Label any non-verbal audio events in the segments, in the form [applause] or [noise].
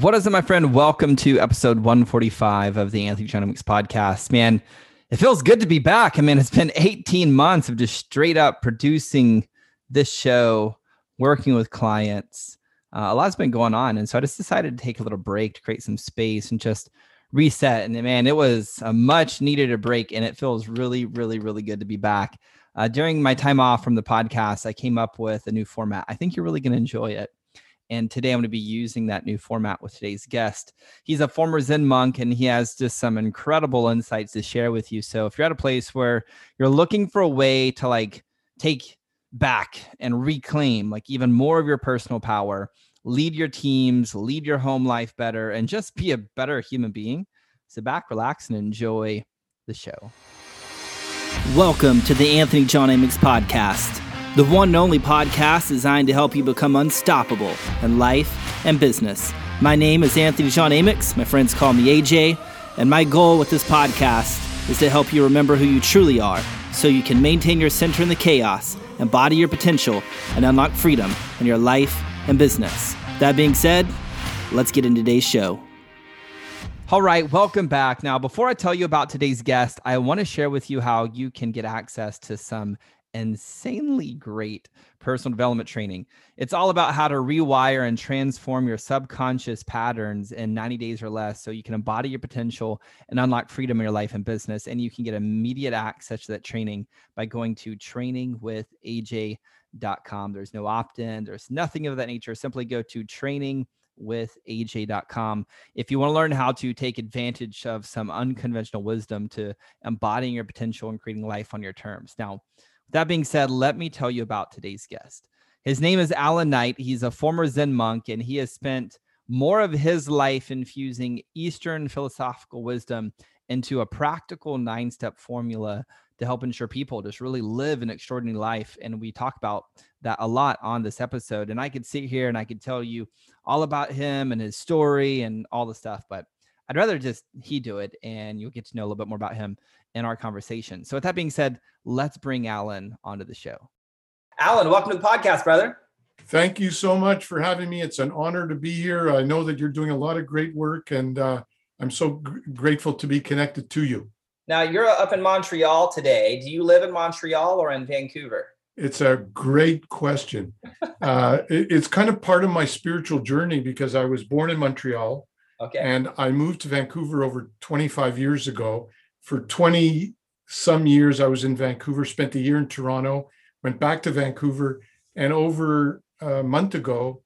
What is it, my friend? Welcome to episode 145 of the Anthony Genomics podcast. Man, it feels good to be back. I mean, it's been 18 months of just straight up producing this show, working with clients. Uh, a lot's been going on. And so I just decided to take a little break to create some space and just reset. And man, it was a much needed a break. And it feels really, really, really good to be back. Uh, during my time off from the podcast, I came up with a new format. I think you're really going to enjoy it. And today I'm going to be using that new format with today's guest. He's a former Zen monk and he has just some incredible insights to share with you. So if you're at a place where you're looking for a way to like take back and reclaim like even more of your personal power, lead your teams, lead your home life better, and just be a better human being, sit back, relax, and enjoy the show. Welcome to the Anthony John Amix podcast the one and only podcast designed to help you become unstoppable in life and business. My name is Anthony John Amix. My friends call me AJ. And my goal with this podcast is to help you remember who you truly are so you can maintain your center in the chaos, embody your potential, and unlock freedom in your life and business. That being said, let's get into today's show. All right, welcome back. Now, before I tell you about today's guest, I want to share with you how you can get access to some insanely great personal development training. It's all about how to rewire and transform your subconscious patterns in 90 days or less so you can embody your potential and unlock freedom in your life and business. And you can get immediate access to that training by going to trainingwithaj.com. There's no opt in, there's nothing of that nature. Simply go to training with aj.com if you want to learn how to take advantage of some unconventional wisdom to embodying your potential and creating life on your terms. Now, that being said, let me tell you about today's guest. His name is Allan Knight. He's a former Zen monk, and he has spent more of his life infusing Eastern philosophical wisdom into a practical nine step formula to help ensure people just really live an extraordinary life. And we talk about that a lot on this episode. And I could sit here and I could tell you all about him and his story and all the stuff, but I'd rather just he do it and you'll get to know a little bit more about him in our conversation. So, with that being said, let's bring Allan onto the show. Allan, welcome to the podcast, brother. Thank you so much for having me. It's an honor to be here. I know that you're doing a lot of great work, and uh, I'm so g- grateful to be connected to you. Now, you're up in Montreal today. Do you live in Montreal or in Vancouver? It's a great question. [laughs] uh, it, it's kind of part of my spiritual journey because I was born in Montreal. Okay. And I moved to Vancouver over 25 years ago for 20 some years, I was in Vancouver, spent a year in Toronto, went back to Vancouver. And over a month ago,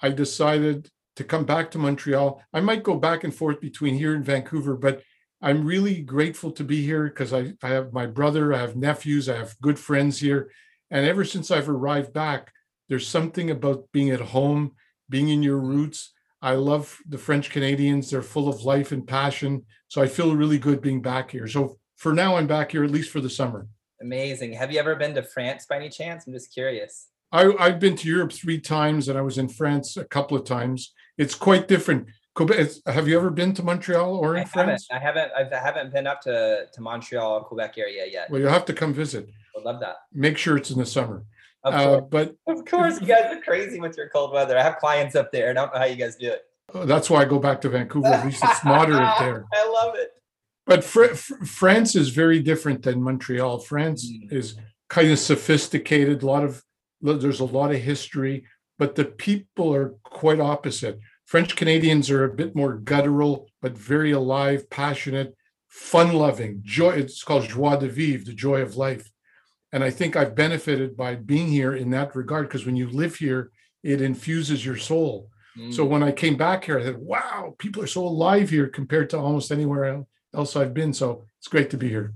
I decided to come back to Montreal. I might go back and forth between here and Vancouver, but I'm really grateful to be here because I, I have my brother, I have nephews, I have good friends here. And ever since I've arrived back, there's something about being at home, being in your roots. I love the French Canadians. They're full of life and passion. So I feel really good being back here. So for now, I'm back here at least for the summer. Amazing. Have you ever been to France by any chance? I'm just curious. I, I've been to Europe three times and I was in France a couple of times. It's quite different. Quebec, have you ever been to Montreal or in I France? I haven't. I haven't been up to, to Montreal, Quebec area yet. Well, you'll have to come visit. I love that. Make sure it's in the summer. Of uh, but of course, you guys are crazy with your cold weather. I have clients up there. I don't know how you guys do it. Oh, that's why I go back to Vancouver. At least it's moderate there. I love it. But fr- fr- France is very different than Montreal. France mm. is kind of sophisticated. A lot of there's a lot of history, but the people are quite opposite. French Canadians are a bit more guttural, but very alive, passionate, fun-loving. Joy. It's called joie de vivre, the joy of life. And I think I've benefited by being here in that regard because when you live here, it infuses your soul. Mm. So when I came back here, I said, "Wow, people are so alive here compared to almost anywhere else." else I've been. So it's great to be here.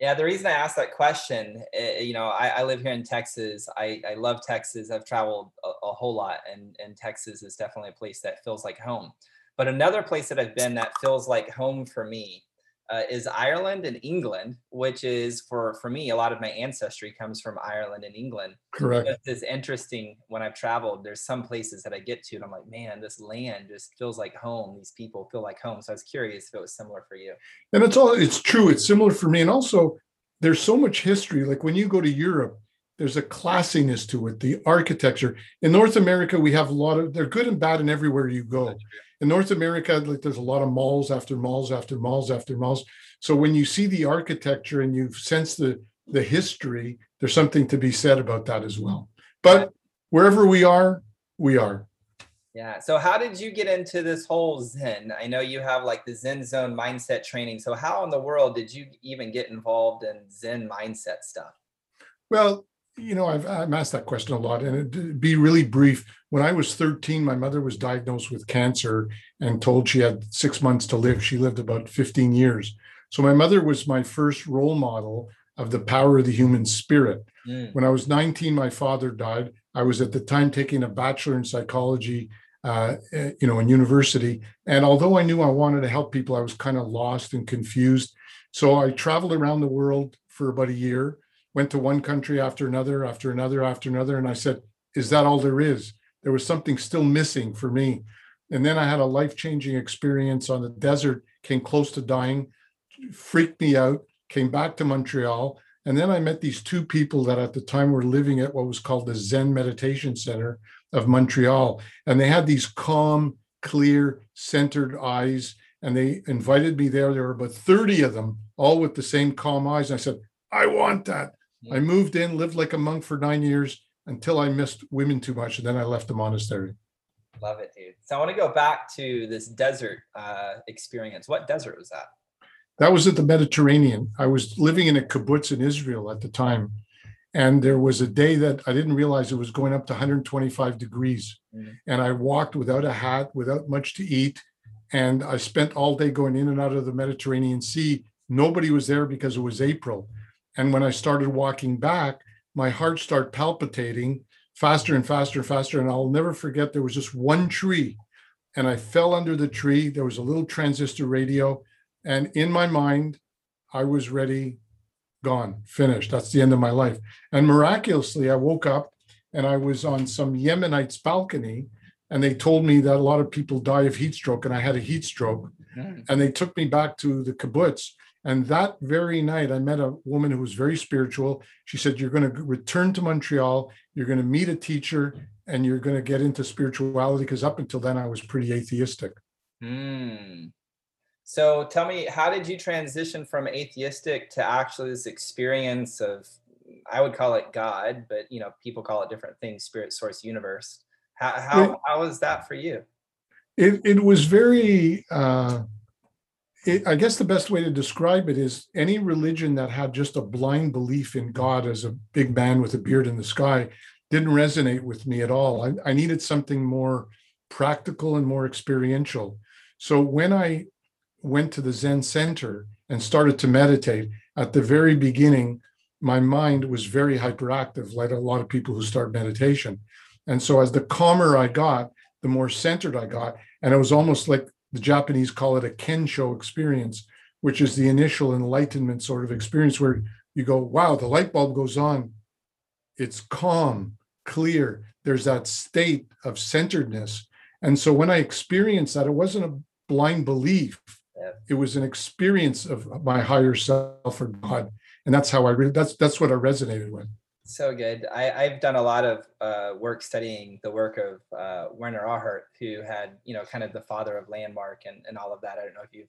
Yeah, the reason I asked that question, eh, you know, I, I live here in Texas. I, I love Texas. I've traveled a, a, whole lot, and, and Texas is definitely a place that feels like home. But another place that I've been that feels like home for me uh, is Ireland and England, which is for for me a lot of my ancestry comes from Ireland and England. Correct. It's interesting when I've traveled. There's some places that I get to, and I'm like, man, this land just feels like home. These people feel like home. So I was curious if it was similar for you. And it's all it's true. It's similar for me, and also there's so much history. Like when you go to Europe, there's a classiness to it, the architecture. In North America, we have a lot of, they're good and bad and everywhere you go. In North America, like there's a lot of malls after malls after malls after malls. So when you see the architecture and you sense the, the history, there's something to be said about that as well. But wherever we are, we are. Yeah. So how did you get into this whole Zen? I know you have like the Zen zone mindset training. So how in the world did you even get involved in Zen mindset stuff? Well, you know, I've I'm asked that question a lot, and it'd be really brief. When I was 13, my mother was diagnosed with cancer and told she had six months to live. She lived about 15 years. So my mother was my first role model of the power of the human spirit. Mm. When I was 19, my father died. I was at the time taking a bachelor in psychology uh, eh, you know, in university. And although I knew I wanted to help people, I was kind of lost and confused. So I traveled around the world for about a year, went to one country after another, after another, after another. And I said, Is that all there is? There was something still missing for me. And then I had a life changing experience on the desert, came close to dying, freaked me out, came back to Montreal. And then I met these two people that at the time were living at what was called the Zen Meditation Center, of Montreal. And they had these calm, clear, centered eyes. And they invited me there. There were about 30 of them, all with the same calm eyes. And I said, I want that. I moved in, lived like a monk for nine years until I missed women too much. And then I left the monastery. Love it, dude. So I want to go back to this desert uh, experience. What desert was that? That was at the Mediterranean. I was living in a kibbutz in Israel at the time. And there was a day that I didn't realize it was going up to 125 degrees. Mm-hmm. And I walked without a hat, without much to eat. And I spent all day going in and out of the Mediterranean Sea. Nobody was there because it was April. And when I started walking back, my heart started palpitating faster and faster and faster. And I'll never forget there was just one tree. And I fell under the tree. There was a little transistor radio. And in my mind, I was ready gone, finished. That's the end of my life. And miraculously, I woke up and I was on some Yemenite's balcony, and they told me that a lot of people die of heat stroke, and I had a heat stroke. Mm. And they took me back to the kibbutz. And that very night, I met a woman who was very spiritual. She said, You're going to return to Montreal, you're going to meet a teacher, and you're going to get into spirituality. Because up until then, I was pretty atheistic. Mm. So tell me, how did you transition from atheistic to actually this experience of, I would call it God, but you know, people call it different things, spirit, source, universe. How how, it, how was that for you? It it was very. Uh, it, I guess the best way to describe it is any religion that had just a blind belief in God as a big man with a beard in the sky didn't resonate with me at all. I, I needed something more practical and more experiential. So when I went to the Zen center and started to meditate, at the very beginning, my mind was very hyperactive, like a lot of people who start meditation. And so, as the calmer I got, the more centered I got. And it was almost like the Japanese call it a kensho experience, which is the initial enlightenment sort of experience where you go, wow, the light bulb goes on. It's calm, clear. There's that state of centeredness. And so when I experienced that, it wasn't a blind belief it was an experience of my higher self or God, and that's how I really that's that's what I resonated with. So good. I, I've done a lot of uh, work studying the work of uh, Werner Erhard, who had you know kind of the father of landmark and, and all of that. I don't know if you've.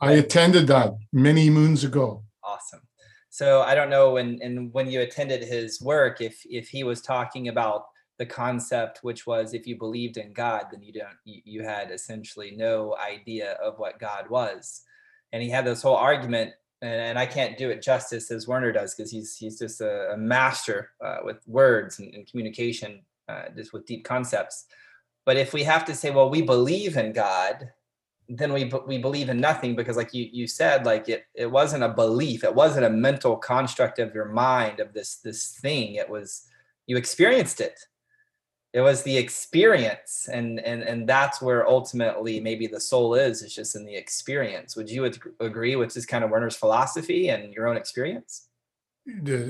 I attended that many moons ago. Awesome. So I don't know when and when you attended his work if if he was talking about the concept which was if you believed in god then you don't you, you had essentially no idea of what god was and he had this whole argument and, and i can't do it justice as werner does because he's he's just a, a master uh, with words and, and communication uh, just with deep concepts. But if we have to say well we believe in god then we we believe in nothing because like you you said like it it wasn't a belief it wasn't a mental construct of your mind of this this thing. It was you experienced it it was the experience and and and that's where ultimately maybe the soul is it's just in the experience. Would you agree with this kind of werner's philosophy and your own experience?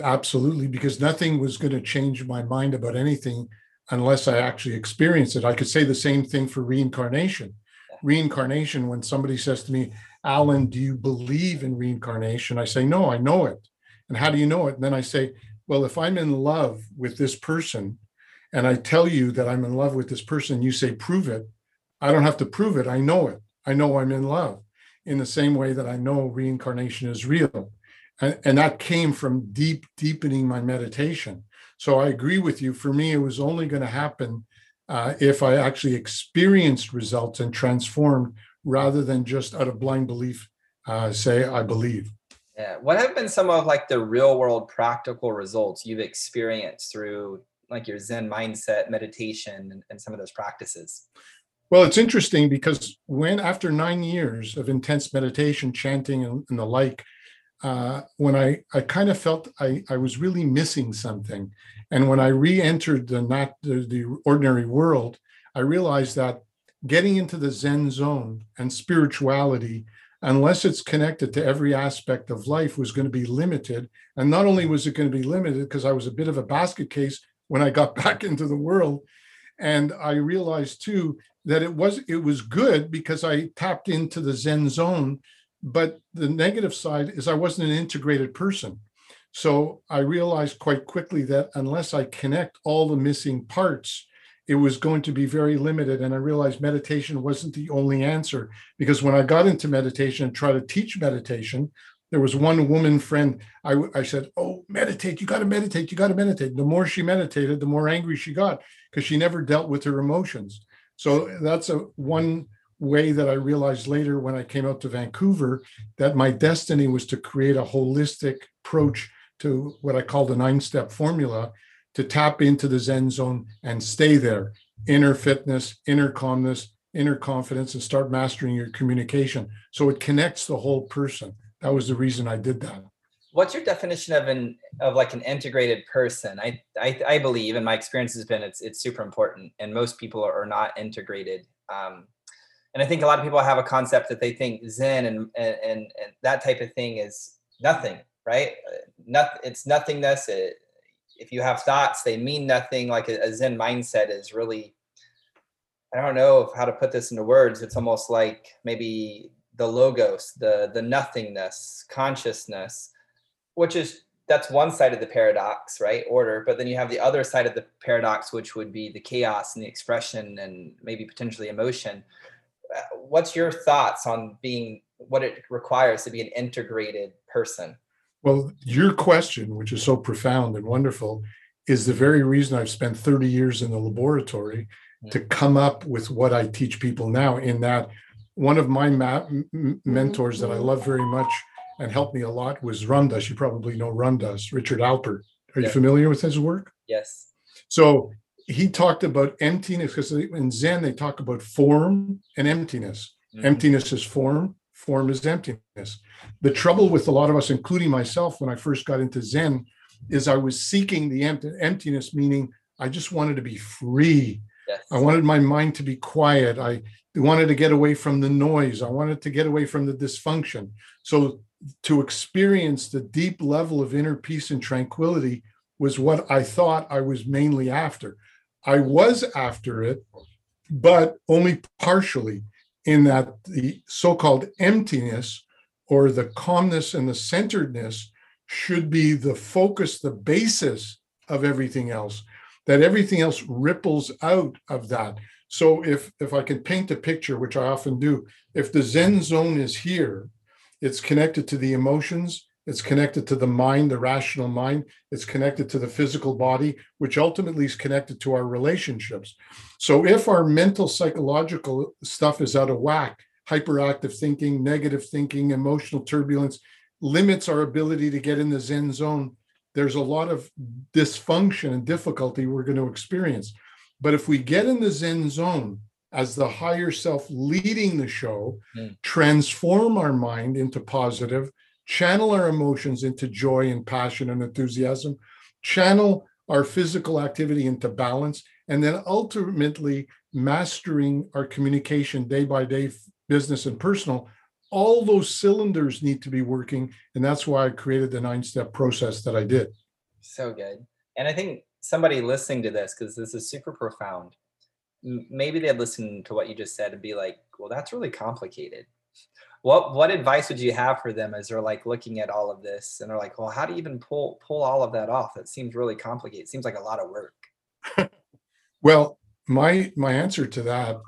Absolutely because nothing was going to change my mind about anything unless i actually experienced it. I could say the same thing for reincarnation. Reincarnation when somebody says to me allan do you believe in reincarnation? I say no i know it. And how do you know it? And then i say well, if I'm in love with this person and I tell you that I'm in love with this person, you say, prove it. I don't have to prove it. I know it. I know I'm in love in the same way that I know reincarnation is real. And, and that came from deep, deepening my meditation. So I agree with you. For me, it was only going to happen uh, if I actually experienced results and transformed rather than just out of blind belief uh, say, I believe. Yeah. What have been some of like the real world practical results you've experienced through like your Zen mindset, meditation, and, and some of those practices? Well, it's interesting because when after nine years of intense meditation, chanting, and, and the like, uh, when I, I kind of felt I, I was really missing something. And when I re-entered the not the, the ordinary world, I realized that getting into the Zen zone and spirituality, unless it's connected to every aspect of life, was going to be limited. And not only was it going to be limited because I was a bit of a basket case when I got [laughs] back into the world, and I realized too that it was it was good because I tapped into the Zen zone but the negative side is I wasn't an integrated person. So I realized quite quickly that unless I connect all the missing parts, it was going to be very limited. And I realized meditation wasn't the only answer because when I got into meditation and tried to teach meditation, there was one woman friend. I, I said, Oh, meditate. You got to meditate. You got to meditate. The more she meditated, the more angry she got because she never dealt with her emotions. So that's a one way that I realized later when I came out to Vancouver that my destiny was to create a holistic approach to what I call the nine step formula to tap into the Zen zone and stay there. Inner fitness, inner calmness, inner confidence, and start mastering your communication. So it connects the whole person. That was the reason I did that. What's your definition of an of like an integrated person? I I, I believe, and my experience has been, it's it's super important, and most people are not integrated. Um, and I think a lot of people have a concept that they think Zen and and and, that type of thing is nothing, right? Not, it's nothingness. It, if you have thoughts, they mean nothing. Like a, a Zen mindset is really, I don't know how to put this into words. It's almost like maybe the logos, the the nothingness, consciousness, which is that's one side of the paradox, right? Order. But then you have the other side of the paradox, which would be the chaos and the expression and maybe potentially emotion what's your thoughts on being what it requires to be an integrated person? Well, your question, which is so profound and wonderful, is the very reason I've spent 30 years in the laboratory mm-hmm. to come up with what I teach people now. In that, one of my ma- mentors that I love very much and helped me a lot was Ram Dass. You probably know Ram Dass, Richard Alpert. Are you familiar with his work? Yes. So he talked about emptiness because in Zen they talk about form and emptiness. Mm-hmm. Emptiness is form, form is emptiness. The trouble with a lot of us, including myself, when I first got into Zen, is I was seeking the empty, emptiness, meaning I just wanted to be free. Yes. I wanted my mind to be quiet. I wanted to get away from the noise. I wanted to get away from the dysfunction. So to experience the deep level of inner peace and tranquility was what I thought I was mainly after. I was after it, but only partially, in that the so called emptiness or the calmness and the centeredness should be the focus, the basis of everything else, that everything else ripples out of that. So if if I can paint a picture, which I often do, if the Zen zone is here, it's connected to the emotions, it's connected to the mind, the rational mind. It's connected to the physical body, which ultimately is connected to our relationships. So if our mental, psychological stuff is out of whack, hyperactive thinking, negative thinking, emotional turbulence limits our ability to get in the Zen zone. There's a lot of dysfunction and difficulty we're going to experience. But if we get in the Zen zone, as the higher self leading the show, mm. transform our mind into positive, channel our emotions into joy and passion and enthusiasm, channel our physical activity into balance, and then ultimately mastering our communication day by day, business and personal. All those cylinders need to be working. And that's why I created the nine step process that I did. So good. And I think somebody listening to this, because this is super profound, maybe they'd listen to what you just said and be like, well, that's really complicated what what advice would you have for them as they're like looking at all of this and they're like, well, how do you even pull pull all of that off? That seems really complicated. It seems like a lot of work. [laughs] well, my my answer to that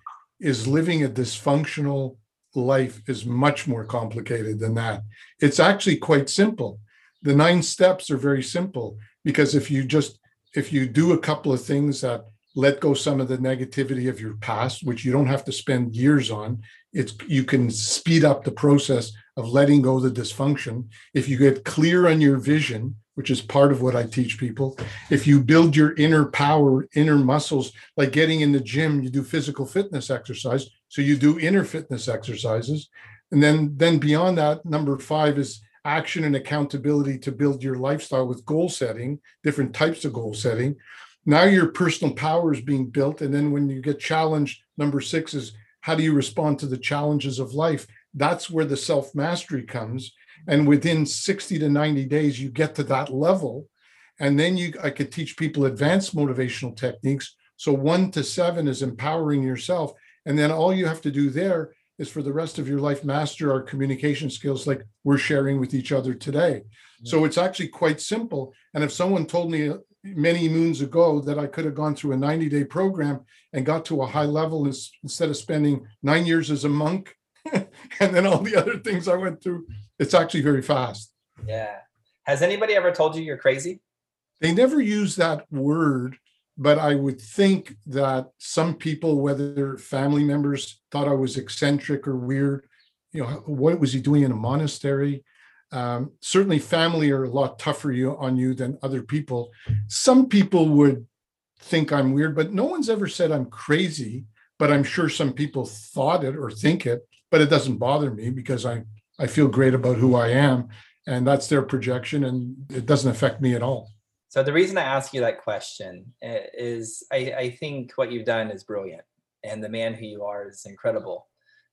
is living a dysfunctional life is much more complicated than that. It's actually quite simple. The nine steps are very simple because if you just if you do a couple of things that let go some of the negativity of your past, which you don't have to spend years on, it's you can speed up the process of letting go the dysfunction. If you get clear on your vision, which is part of what I teach people, if you build your inner power, inner muscles, like getting in the gym, you do physical fitness exercise. So you do inner fitness exercises. And then, then beyond that, number five is action and accountability to build your lifestyle with goal setting, different types of goal setting. Now your personal power is being built. And then when you get challenged, number six is how do you respond to the challenges of life? That's where the self mastery comes. And within 60 to 90 days, you get to that level. And then you, I could teach people advanced motivational techniques. So one to seven is empowering yourself. And then all you have to do there is for the rest of your life master our communication skills like we're sharing with each other today. So it's actually quite simple. And if someone told me uh, many moons ago that I could have gone through a 90 day program and got to a high level instead of spending nine years as a monk [laughs] and then all the other things I went through, it's actually very fast. Yeah. Has anybody ever told you you're crazy? They never use that word but I would think that some people, whether family members thought I was eccentric or weird, you know, what was he doing in a monastery? Um, certainly, family are a lot tougher you, on you than other people. Some people would think I'm weird, but no one's ever said I'm crazy. But I'm sure some people thought it or think it, but it doesn't bother me because I I feel great about who I am, and that's their projection, and it doesn't affect me at all. So the reason I ask you that question eh, is I, I think what you've done is brilliant, and the man who you are is incredible.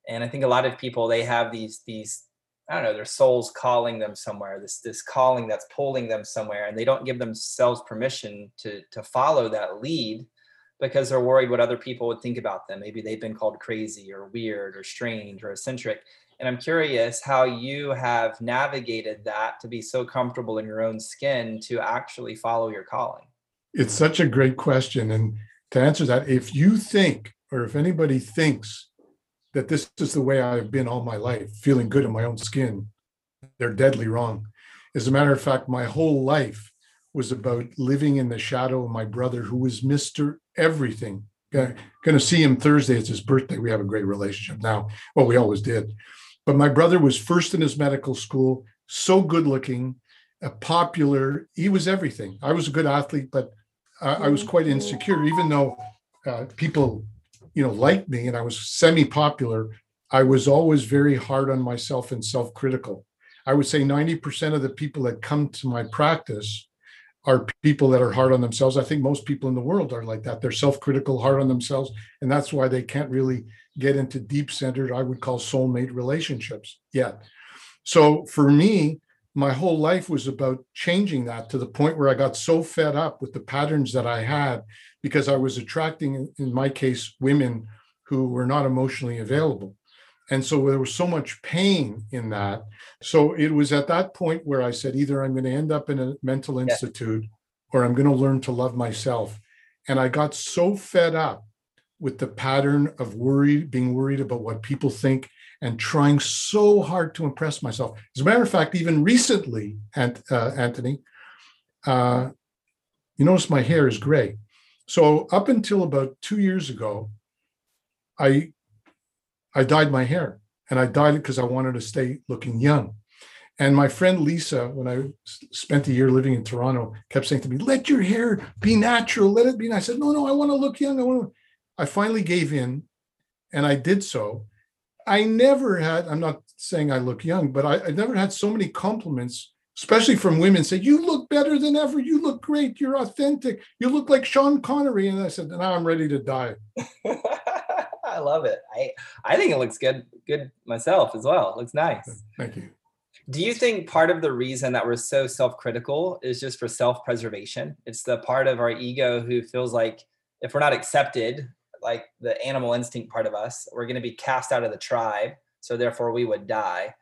And I think a lot of people they have these these I don't know their souls calling them somewhere this this calling that's pulling them somewhere, and they don't give themselves permission to to follow that lead because they're worried what other people would think about them. Maybe they've been called crazy or weird or strange or eccentric. And I'm curious how you have navigated that to be so comfortable in your own skin to actually follow your calling. It's such a great question. And to answer that, if you think, or if anybody thinks that this is the way I've been all my life, feeling good in my own skin, they're deadly wrong. As a matter of fact, my whole life was about living in the shadow of my brother, who was Mr. Everything. Going to see him Thursday. It's his birthday. We have a great relationship now. Well, we always did. But my brother was first in his medical school, so good looking, popular. He was everything. I was a good athlete, but uh, I was quite insecure, even though uh, people, you know, liked me and I was semi popular. I was always very hard on myself and self critical. I would say 90% of the people that come to my practice are people that are hard on themselves. I think most people in the world are like that. They're self critical, hard on themselves. And that's why they can't really get into deep centered, I would call soulmate relationships yet. So for me, my whole life was about changing that to the point where I got so fed up with the patterns that I had because I was attracting, in my case, women who were not emotionally available. And so there was so much pain in that. So it was at that point where I said, either I'm going to end up in a mental institute or I'm going to learn to love myself. And I got so fed up with the pattern of worry, being worried about what people think, and trying so hard to impress myself. As a matter of fact, even recently, Ant, uh, Anthony, uh, you notice my hair is gray. So up until about two years ago, I I dyed my hair, and I dyed it because I wanted to stay looking young. And my friend Lisa, when I spent a year living in Toronto, kept saying to me, "Let your hair be natural. Let it be." And I said, "No, no, I want to look young. I want to." I finally gave in and I did so. I never had, I'm not saying I look young, but I, I never had so many compliments, especially from women say, You look better than ever. You look great. You're authentic. You look like Sean Connery. And I said, Now I'm ready to die. [laughs] I love it. I, I think it looks good, good myself as well. It looks nice. Thank you. Do you think part of the reason that we're so self critical is just for self preservation? It's the part of our ego who feels like if we're not accepted like the animal instinct part of us we're going to be cast out of the tribe so therefore we would die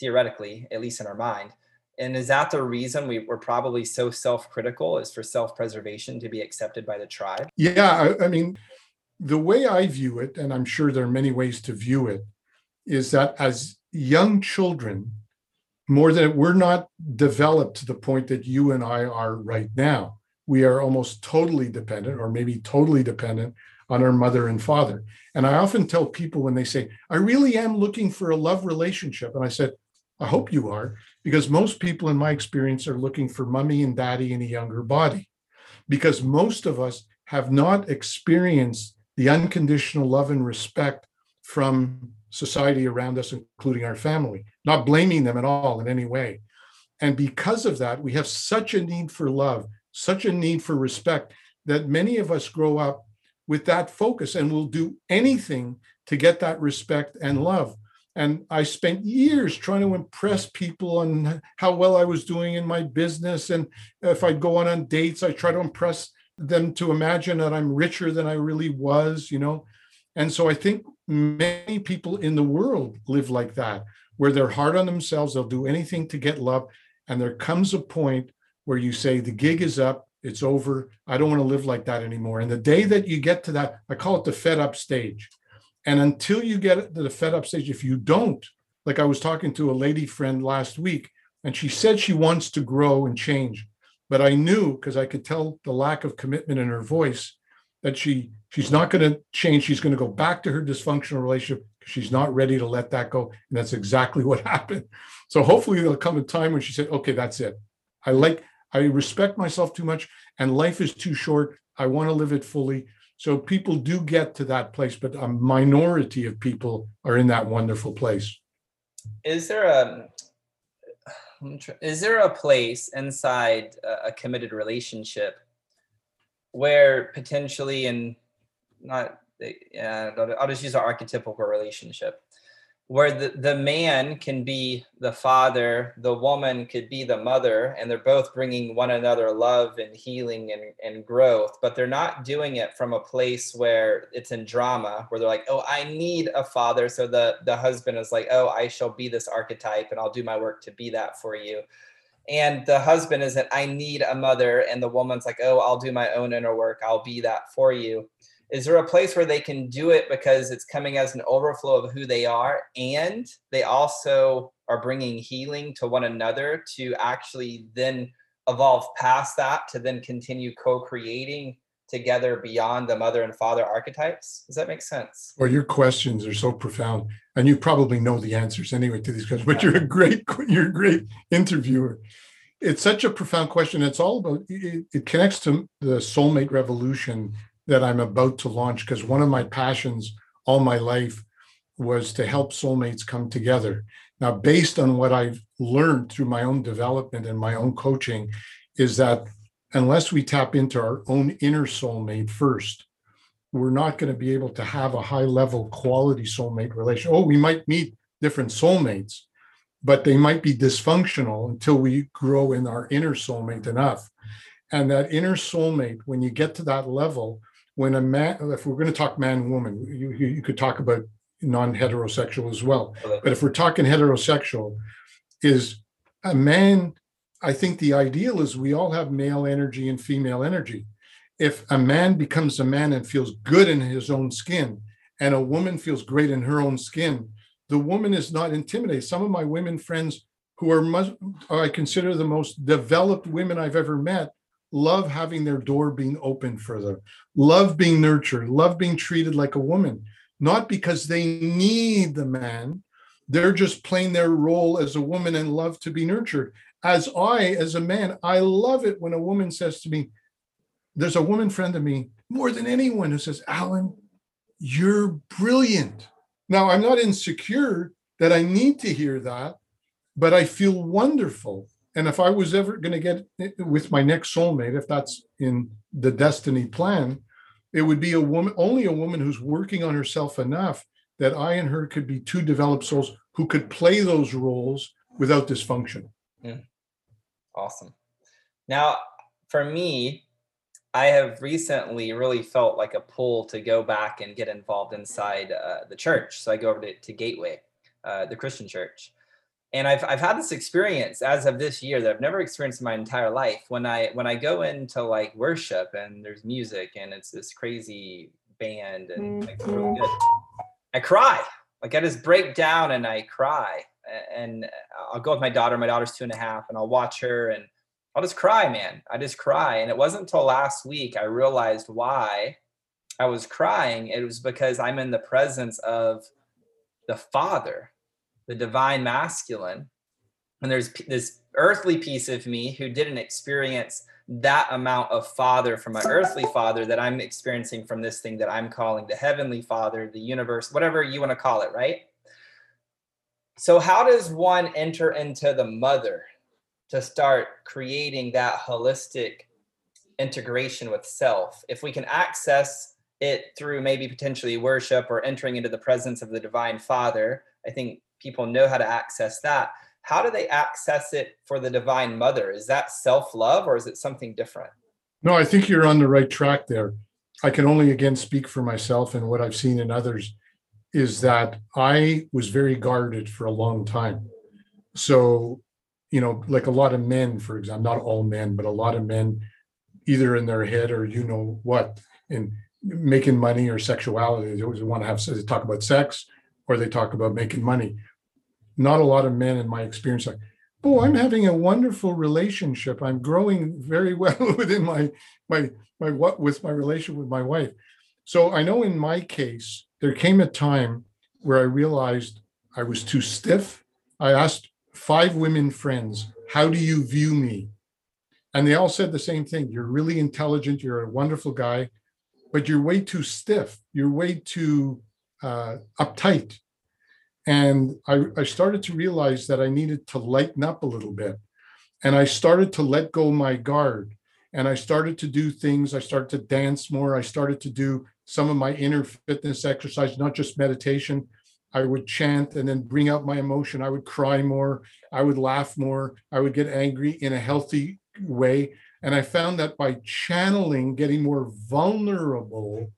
theoretically at least in our mind. And is that the reason we were probably so self-critical is for self-preservation to be accepted by the tribe? Yeah I, I mean the way i view it and i'm sure there are many ways to view it is that as young children more than we're not developed to the point that you and i are right now. We are almost totally dependent or maybe totally dependent on our mother and father. And i often tell people when they say i really am looking for a love relationship. And i said i hope you are because most people in my experience are looking for mummy and daddy in a younger body because most of us have not experienced the unconditional love and respect from society around us including our family. Not blaming them at all in any way. And because of that we have such a need for love such a need for respect that many of us grow up with that focus and will do anything to get that respect and love and I spent years trying to impress people on how well I was doing in my business. And if I'd go on on dates, I try to impress them to imagine that I'm richer than I really was, you know. And so I think many people in the world live like that, where they're hard on themselves, they'll do anything to get love. And there comes a point where you say, the gig is up, it's over. I don't want to live like that anymore. And the day that you get to that, I call it the fed up stage and until you get to the fed up stage, if you don't, like I was talking to a lady friend last week, and she said she wants to grow and change. But I knew because I could tell the lack of commitment in her voice that she she's not going to change. She's going to go back to her dysfunctional relationship she's not ready to let that go. And that's exactly [laughs] what happened. So hopefully there'll come a time when she said, okay, that's it. I like, I respect myself too much and life is too short. I want to live it fully. So people do get to that place, but a minority of people are in that wonderful place. Is there a is there a place inside a committed relationship where potentially and not uh, I'll just use an archetypical relationship where the, the man can be the father, the woman could be the mother, and they're both bringing one another love and healing and, and growth, but they're not doing it from a place where it's in drama, where they're like, oh, I need a father. So the, the husband is like, oh, I shall be this archetype and I'll do my work to be that for you. And the husband isn't, I need a mother. And the woman's like, oh, I'll do my own inner work. I'll be that for you is there a place where they can do it because it's coming as an overflow of who they are? And they also are bringing healing to one another to actually then evolve past that to then continue co-creating together beyond the mother and father archetypes? Does that make sense? Well your questions are so profound and you probably know the answers anyway to these questions but you're a great you're a great interviewer. It's such a profound question. It's all about it, it connects to the soulmate revolution that I'm about to launch because one of my passions all my life was to help soulmates come together. Now, based on what I've learned through my own development and my own coaching, is that unless we tap into our own inner soulmate first, we're not going to be able to have a high level quality soulmate relation. Oh, we might meet different soulmates, but they might be dysfunctional until we grow in our inner soulmate enough. And that inner soulmate, when you get to that level, when a man, if we're going to talk man woman, you, you could talk about non heterosexual as well. But if we're talking heterosexual, is a man, I think the ideal is we all have male energy and female energy. If a man becomes a man and feels good in his own skin, and a woman feels great in her own skin, the woman is not intimidated. Some of my women friends who are, I consider the most developed women I've ever met, love having their door being opened for them, love being nurtured, love being treated like a woman, not because they need the man. They're just playing their role as a woman and love to be nurtured. As I, as a man, I love it when a woman says to me, there's a woman friend of me more than anyone who says, Allan, you're brilliant. Now, I'm not insecure that I need to hear that, but I feel wonderful and if I was ever going to get with my next soulmate, if that's in the destiny plan, it would be a woman, only a woman who's working on herself enough that I and her could be two developed souls who could play those roles without dysfunction. Mm. Awesome. Now, for me, I have recently really felt like a pull to go back and get involved inside uh, the church. So I go over to, to Gateway, uh, the Christian church. And I've, I've had this experience as of this year that I've never experienced in my entire life. When I when I go into like worship and there's music and it's this crazy band and like really mm-hmm. good, I cry. Like I just break down and I cry. And I'll go with my daughter. My daughter's two and a half, and I'll watch her and I'll just cry, man. I just cry. And it wasn't until last week I realized why I was crying. It was because I'm in the presence of the Father, the divine masculine. And there's this earthly piece of me who didn't experience that amount of father from my earthly father that I'm experiencing from this thing that I'm calling the heavenly father, the universe, whatever you want to call it, right? So, how does one enter into the mother to start creating that holistic integration with self. If we can access it through maybe potentially worship or entering into the presence of the divine father, I think people know how to access that. How do they access it for the divine mother? Is that self love or is it something different? No, I think you're on the right track there. I can only again speak for myself and what I've seen in others is that I was very guarded for a long time. So you know, like a lot of men, for example, not all men, but a lot of men, either in their head or you know what, in making money or sexuality, they always want to have they talk about sex or they talk about making money. Not a lot of men, in my experience, like, oh, I'm having a wonderful relationship. I'm growing very [laughs] well within my my my what with my relationship with my wife. So I know in my case, there came a time where I realized I was too stiff. I asked five women friends, how do you view me? And they all said the same thing. You're really intelligent. You're a wonderful guy, but you're way too stiff. You're way too uh, uptight. And I, I started to realize that I needed to lighten up a little bit. And I started to let go my guard. And I started to do things. I started to dance more. I started to do some of my inner fitness exercise, not just meditation, I would chant and then bring out my emotion. I would cry more. I would laugh more. I would get angry in a healthy way. And I found that by channeling, getting more vulnerable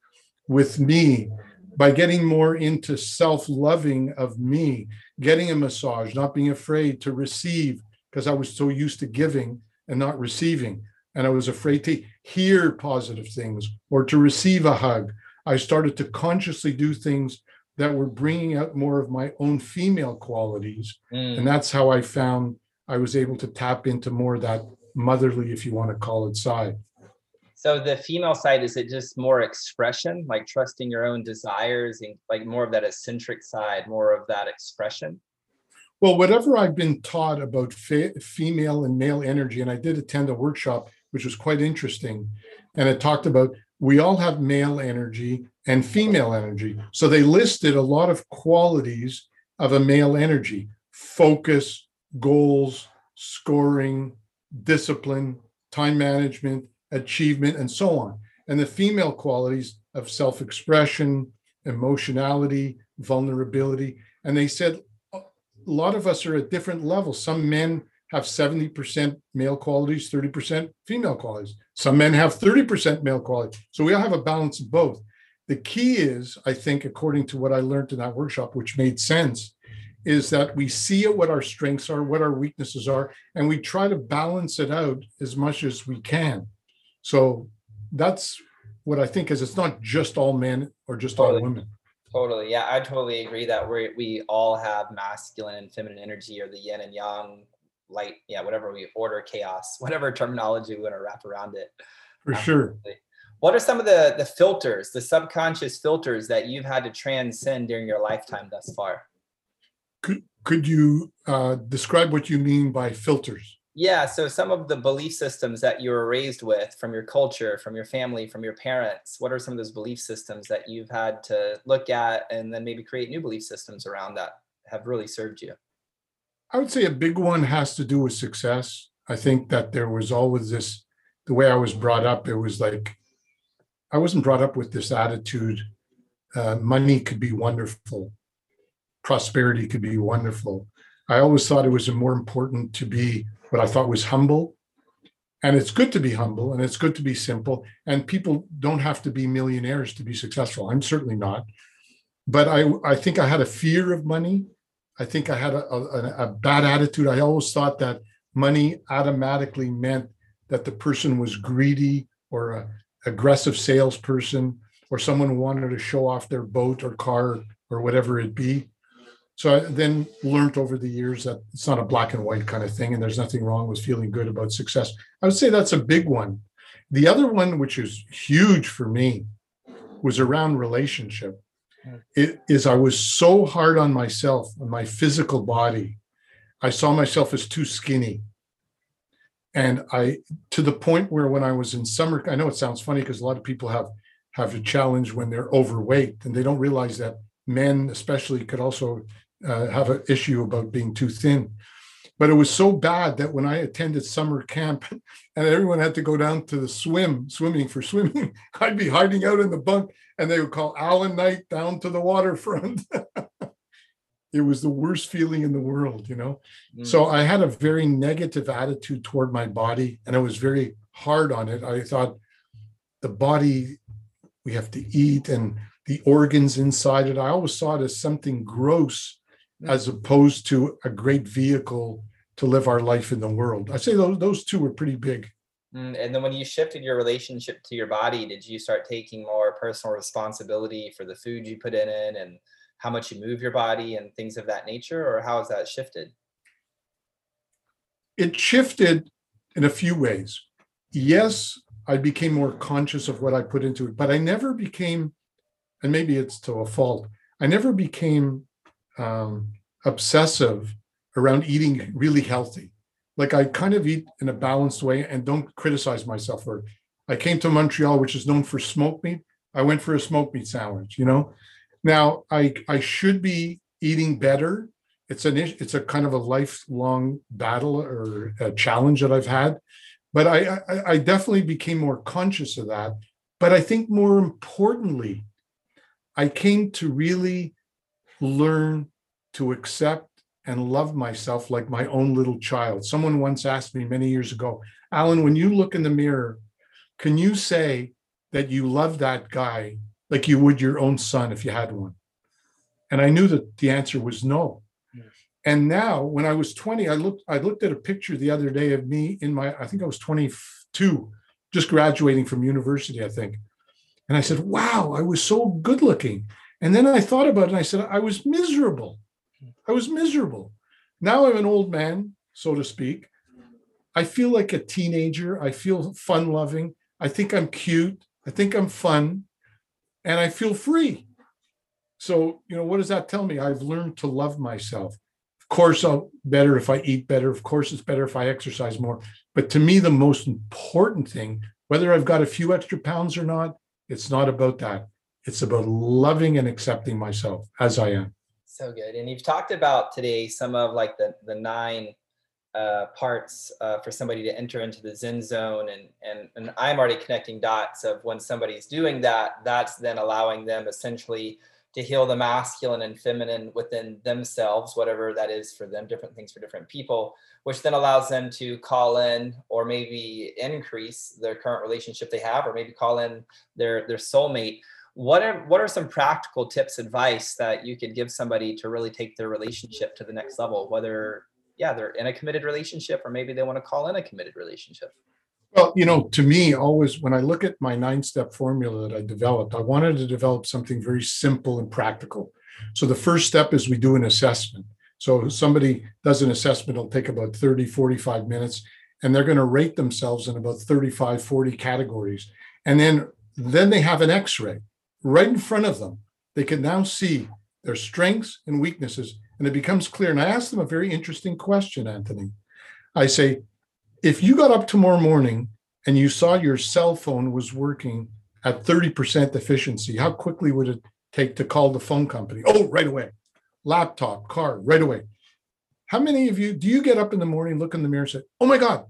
with me, by getting more into self loving of me, getting a massage, not being afraid to receive, because I was so used to giving and not receiving. And I was afraid to hear positive things or to receive a hug. I started to consciously do things that were bringing out more of my own female qualities. Mm. And that's how I found I was able to tap into more of that motherly, if you want to call it, side. So the female side, is it just more expression, like trusting your own desires and like more of that eccentric side, more of that expression? Well, whatever I've been taught about fe- female and male energy, and I did attend a workshop, which was quite interesting. And it talked about we all have male energy and female energy. So they listed a lot of qualities of a male energy focus, goals, scoring, discipline, time management, achievement, and so on. And the female qualities of self expression, emotionality, vulnerability. And they said uh, a lot of us are at different levels. Some men have 70% male qualities, 30% female qualities. Some men have 30% male qualities. So we all have a balance of both. The key is, I think, according to what I learned in that workshop, which made sense, is that we see what our strengths are, what our weaknesses are, and we try to balance it out as much as we can. So that's what I think is it's not just all men or just totally. all women. Totally. Yeah, I totally agree that we we all have masculine and feminine energy or the yin and yang light, yeah, whatever we order chaos, [laughs] whatever terminology we want to wrap around it. For Absolutely. sure. What are some of the the filters, the subconscious filters that you've had to transcend during your lifetime thus far? Could could you uh, describe what you mean by filters? Yeah, so some of the belief systems that you were raised with from your culture, from your family, from your parents, what are some of those belief systems that you've had to look at and then maybe create new belief systems around that have really served you? I would say a big one has to do with success. I think that there was always this, the way I was brought up, it was like, I wasn't brought up with this attitude uh, money could be wonderful, prosperity could be wonderful. I always thought it was more important to be what I thought was humble And it's good to be humble and it's good to be simple. And people don't have to be millionaires to be successful. I'm certainly not. But I, I think I had a fear of money. I think I had a, a, a bad attitude. I always thought that money automatically meant that the person was greedy or a aggressive salesperson or someone who wanted to show off their boat or car or whatever it be. So I then learned over the years that it's not a black and white kind of thing, and there's nothing wrong with feeling good about success. I would say that's a big one. The other one, which is huge for me, was around relationship. Hmm. It is I was so hard on myself, on my physical body. I saw myself as too skinny. And I to the point where when I was in summer, I know it sounds funny because a lot of people have have a challenge when they're overweight and they don't realize that men especially could also uh, have an issue about being too thin. But it was so bad that when I attended summer camp [laughs] and everyone had to go down to the swim, swimming for [laughs] swimming, I'd be hiding out in the bunk and they would call Allan Knight down to the waterfront. [laughs] it was the worst feeling in the world, you know? Mm. So I had a very negative attitude toward my body and I was very hard on it. I thought the body, we have to eat and the organs inside it. I always saw it as something gross as opposed to a great vehicle to live our life in the world. I say those those two were pretty big. Mm, and then when you shifted your relationship to your body, did you start taking more personal responsibility for the food you put in it and how much you move your body and things of that nature, or how has that shifted? It shifted in a few ways. Yes, I became more conscious of what I put into it, but I never became, and maybe it's to a fault, I never became um, obsessive around eating really healthy. Like I kind of eat in a balanced way and don't criticize myself for it. I came to Montreal, which is known for smoked meat. I went for a smoked meat sandwich, you know. Now I I should be eating better. It's an it's a kind of a lifelong battle or a challenge that I've had, but I, I, I definitely became more conscious of that. But I think more importantly, I came to really learn to accept and love myself like my own little child. Someone once asked me many years ago, Allan, when you look in the mirror, can you say that you love that guy like you would your own son if you had one? And I knew that the answer was no. Yes. And now, when I was 20, I looked I looked at a picture the other day of me in my I think I was 22, just graduating from university, I think. And I said, "Wow, I was so good looking." And then I thought about it and I said, I was miserable. I was miserable. Now I'm an old man, so to speak. I feel like a teenager. I feel fun loving. I think I'm cute. I think I'm fun. And I feel free. So, you know, what does that tell me? I've learned to love myself. Of course, I'm better if I eat better. Of course, it's better if I exercise more. But to me, the most important thing, whether I've got a few extra pounds or not, it's not about that. It's about loving and accepting myself as I am. So good. And you've talked about today some of like the the nine uh, parts uh, for somebody to enter into the Zen zone, and and and I'm already connecting dots of when somebody's doing that. That's then allowing them essentially to heal the masculine and feminine within themselves, whatever that is for them, different things for different people, which then allows them to call in or maybe increase their current relationship they have, or maybe call in their their soulmate what are what are some practical tips advice that you could give somebody to really take their relationship to the next level whether yeah they're in a committed relationship or maybe they want to call in a committed relationship? Well you know to me always when i look at my nine step formula that i developed i wanted to develop something very simple and practical. So the first step is we do an assessment. So somebody does an assessment it'll take about 30 45 minutes and they're going to rate themselves in about 35 40 categories. And then then they have an x-ray right in front of them. They can now see their strengths and weaknesses, and it becomes clear. And I asked them a very interesting question, Anthony. I say, if you got up tomorrow morning and you saw your cell phone was working at 30% efficiency, how quickly would it take to call the phone company? Oh, right away. Laptop, car, right away. How many of you do you get up in the morning, look in the mirror, and say, Oh my God,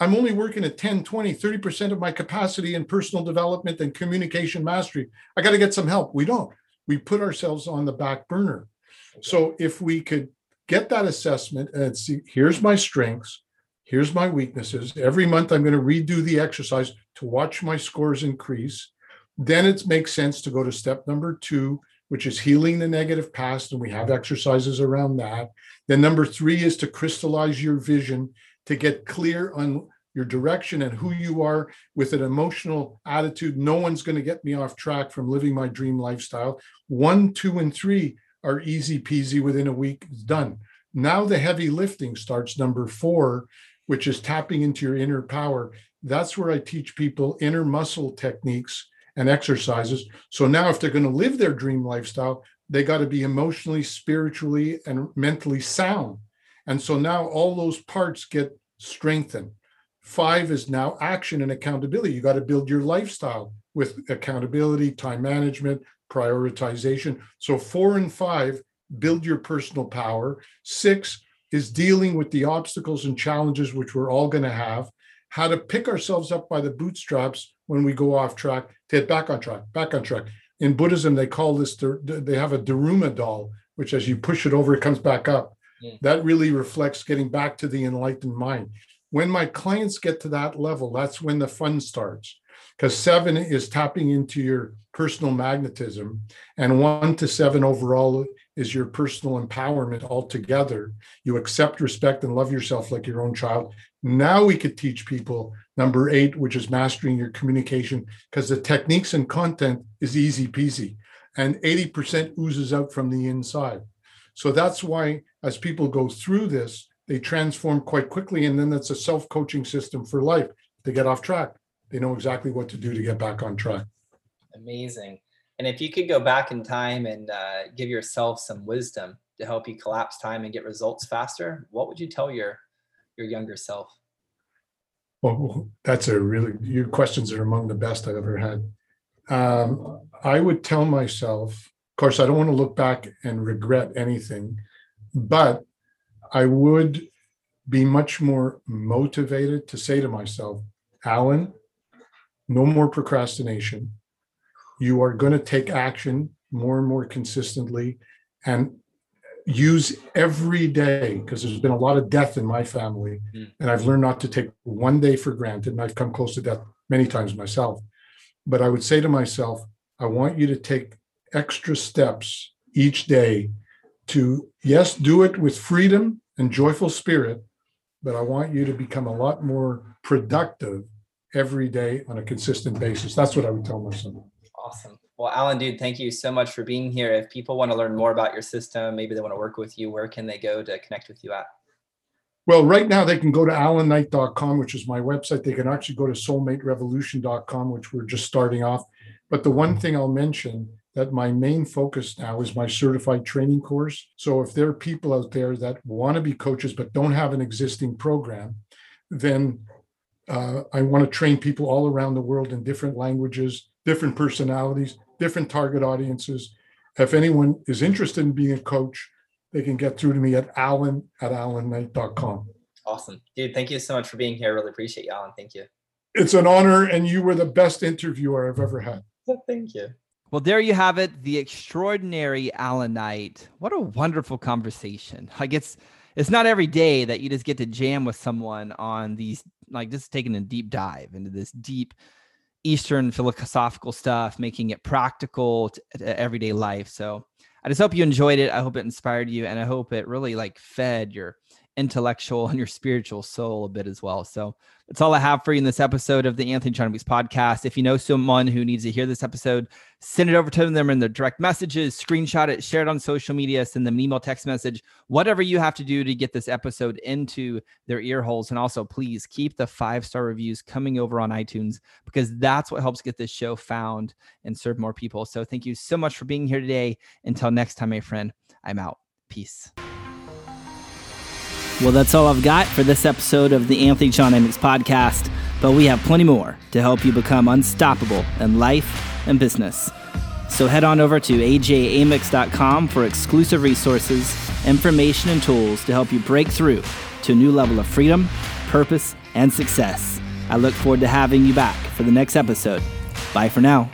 I'm only working at 10, 20, 30% of my capacity in personal development and communication mastery. I got to get some help. We don't. We put ourselves on the back burner. Okay. So if we could get that assessment and see, here's my strengths, here's my weaknesses. Every month, I'm going to redo the exercise to watch my scores increase. Then it makes sense to go to step number two, which is healing the negative past. And we have exercises around that. Then number three is to crystallize your vision to get clear on your direction and who you are with an emotional attitude. No one's going to get me off track from living my dream lifestyle. One, two, and three are easy peasy within a week. It's done. Now the heavy lifting starts. Number four, which is tapping into your inner power. That's where I teach people inner muscle techniques and exercises. So now, if they're going to live their dream lifestyle, they got to be emotionally, spiritually, and mentally sound. And so now all those parts get strengthened. Five is now action and accountability. You got to build your lifestyle with accountability, time management, prioritization. So four and five build your personal power. Six is dealing with the obstacles and challenges which we're all going to have, how to pick ourselves up by the bootstraps when we go off track to get back on track, back on track. In Buddhism, they call this, they have a Daruma doll, which as you push it over, it comes back up. Yeah. That really reflects getting back to the enlightened mind. When my clients get to that level, that's when the fun starts. Because seven is tapping into your personal magnetism, and one to seven overall is your personal empowerment altogether. You accept, respect, and love yourself like your own child. Now we could teach people number eight, which is mastering your communication, because the techniques and content is easy peasy. And 80% oozes out from the inside. So that's why, as people go through this, they transform quite quickly. And then that's a self coaching system for life. to get off track, they know exactly what to do to get back on track. Amazing. And if you could go back in time and uh, give yourself some wisdom to help you collapse time and get results faster, what would you tell your your younger self? Well, that's a really your questions are among the best I've ever had. Um, I would tell myself, course, I don't want to look back and regret anything, but I would be much more motivated to say to myself, Allan, no more procrastination you are going to take action more and more consistently and use every day because there's been a lot of death in my family mm. and i've learned not to take one day for granted and i've come close to death many times myself but i would say to myself i want you to take extra steps each day to yes do it with freedom and joyful spirit but i want you to become a lot more productive every day on a consistent basis that's what i would tell myself Awesome. Well, Allan, dude, thank you so much for being here. If people want to learn more about your system, maybe they want to work with you, where can they go to connect with you at? Well, right now they can go to alanknight.com, which is my website. They can actually go to soulmaterevolution.com, which we're just starting off. But the one thing I'll mention that my main focus now is my certified training course. So if there are people out there that want to be coaches but don't have an existing program, then uh, I want to train people all around the world in different languages, different personalities, different target audiences. If anyone is interested in being a coach, they can get through to me at alan at alanknight.com. Awesome. Dude, thank you so much for being here. I Really appreciate you, Allan. Thank you. It's an honor, and you were the best interviewer I've ever had. [laughs] thank you. Well, there you have it, the extraordinary Allan Knight. What a wonderful conversation. [laughs] Like it's it's not every day that you just get to jam with someone on these like just taking a deep dive into this deep Eastern philosophical stuff, making it practical to, to everyday life. So I just hope you enjoyed it. I hope it inspired you, and I hope it really like fed your intellectual and your spiritual soul a bit as well. So that's all I have for you in this episode of the Anthony John Amyx podcast. If you know someone who needs to hear this episode, send it over to them in the direct messages, screenshot it, share it on social media, send them an email, text message, whatever you have to do to get this episode into their ear holes. And also, please keep the five star reviews coming over on iTunes because that's what helps get this show found and serve more people. So thank you so much for being here today. Until next time, my friend, I'm out. Peace. Well, that's all I've got for this episode of the Anthony John Amyx podcast, but we have plenty more to help you become unstoppable in life and business. So head on over to ajamyx.com for exclusive resources, information, and tools to help you break through to a new level of freedom, purpose, and success. I look forward to having you back for the next episode. Bye for now.